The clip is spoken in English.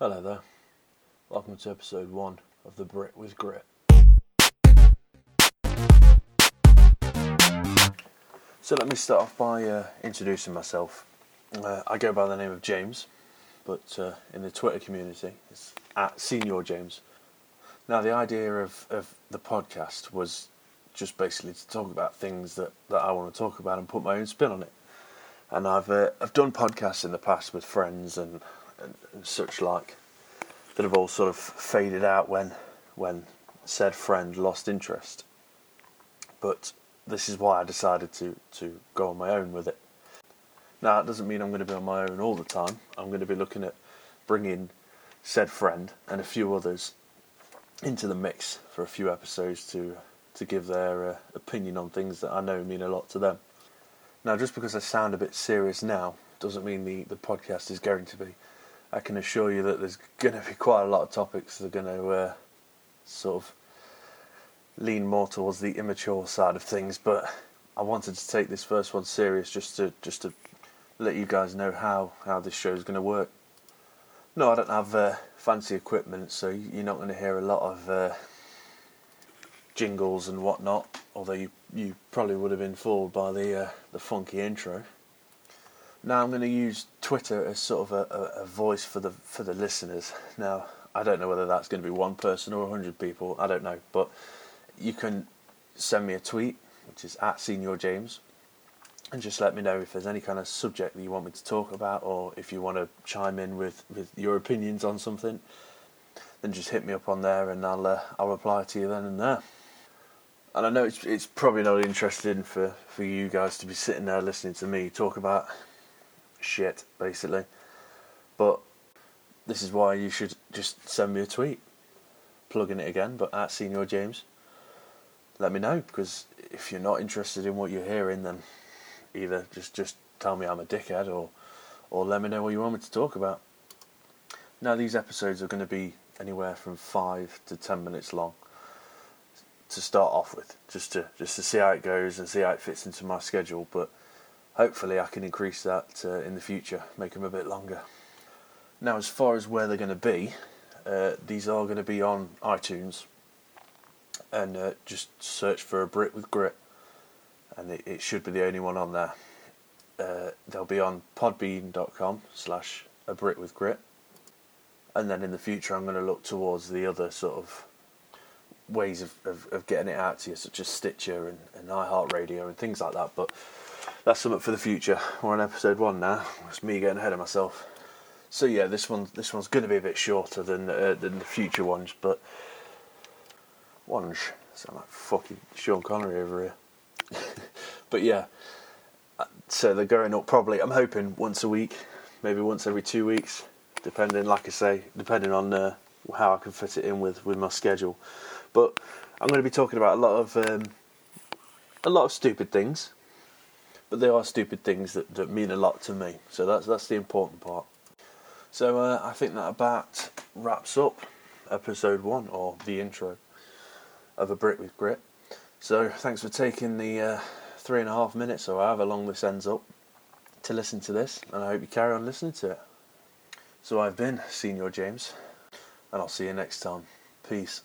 Hello there. Welcome to episode one of The Brit with Grit. So let me start off by uh, introducing myself. Uh, I go by the name of James, but uh, in the Twitter community, it's at SeenYourJames. Now, the idea of, of the podcast was just basically to talk about things that, that I want to talk about and put my own spin on it. And I've uh, I've done podcasts in the past with friends and, and, and such like that have all sort of faded out when when said friend lost interest. But this is why I decided to, to go on my own with it. Now, that doesn't mean I'm going to be on my own all the time. I'm going to be looking at bringing said friend and a few others into the mix for a few episodes to to give their uh, opinion on things that I know mean a lot to them. Now, just because I sound a bit serious now doesn't mean the, the podcast is going to be. I can assure you that there's going to be quite a lot of topics that are going to uh, sort of lean more towards the immature side of things. But I wanted to take this first one serious just to just to let you guys know how how this show is going to work. No, I don't have uh, fancy equipment, so you're not going to hear a lot of uh, jingles and whatnot. Although you you probably would have been fooled by the uh, the funky intro. Now I'm going to use Twitter as sort of a, a, a, voice for the for the listeners. Now I don't know whether that's going to be one person or hundred people. I don't know, but you can send me a tweet, which is at SeenYourJames, and just let me know if there's any kind of subject that you want me to talk about, or if you want to chime in with, with your opinions on something. Then just hit me up on there, and I'll uh, I'll reply to you then and there. And I know it's it's probably not interesting for, for you guys to be sitting there listening to me talk about shit, basically. But this is why you should just send me a tweet, plugging it again, but at SeenYourJames. Let me know because if you're not interested in what you're hearing, then either just just tell me I'm a dickhead, or or let me know what you want me to talk about. Now these episodes are going to be anywhere from five to ten minutes long to start off with, just to just to see how it goes and see how it fits into my schedule. But hopefully, I can increase that uh, in the future, make them a bit longer. Now, as far as where they're going to be, uh, these are going to be on iTunes, and uh, just search for a Brit with Grit, and it, it should be the only one on there. Uh, they'll be on podbean.com slash a Brit with Grit, and then in the future, I'm going to look towards the other sort of ways of, of, of, getting it out to you, such as Stitcher and, and iHeartRadio and things like that. But that's something for the future. We're on episode one now. It's me getting ahead of myself. So yeah, this one this one's going to be a bit shorter than uh, than the future ones, but ones sound like fucking Sean Connery over here. but yeah, so they're going up probably. I'm hoping once a week, maybe once every two weeks, depending. Like I say, depending on uh, how I can fit it in with with my schedule. But I'm going to be talking about a lot of um, a lot of stupid things, but there are stupid things that, that mean a lot to me. So that's that's the important part. So uh, I think that about wraps up episode one or the intro of a Brit with Grit. So thanks for taking the uh, three and a half minutes or however long this ends up to listen to this, and I hope you carry on listening to it. So I've been SeenYourJames, and I'll see you next time. Peace.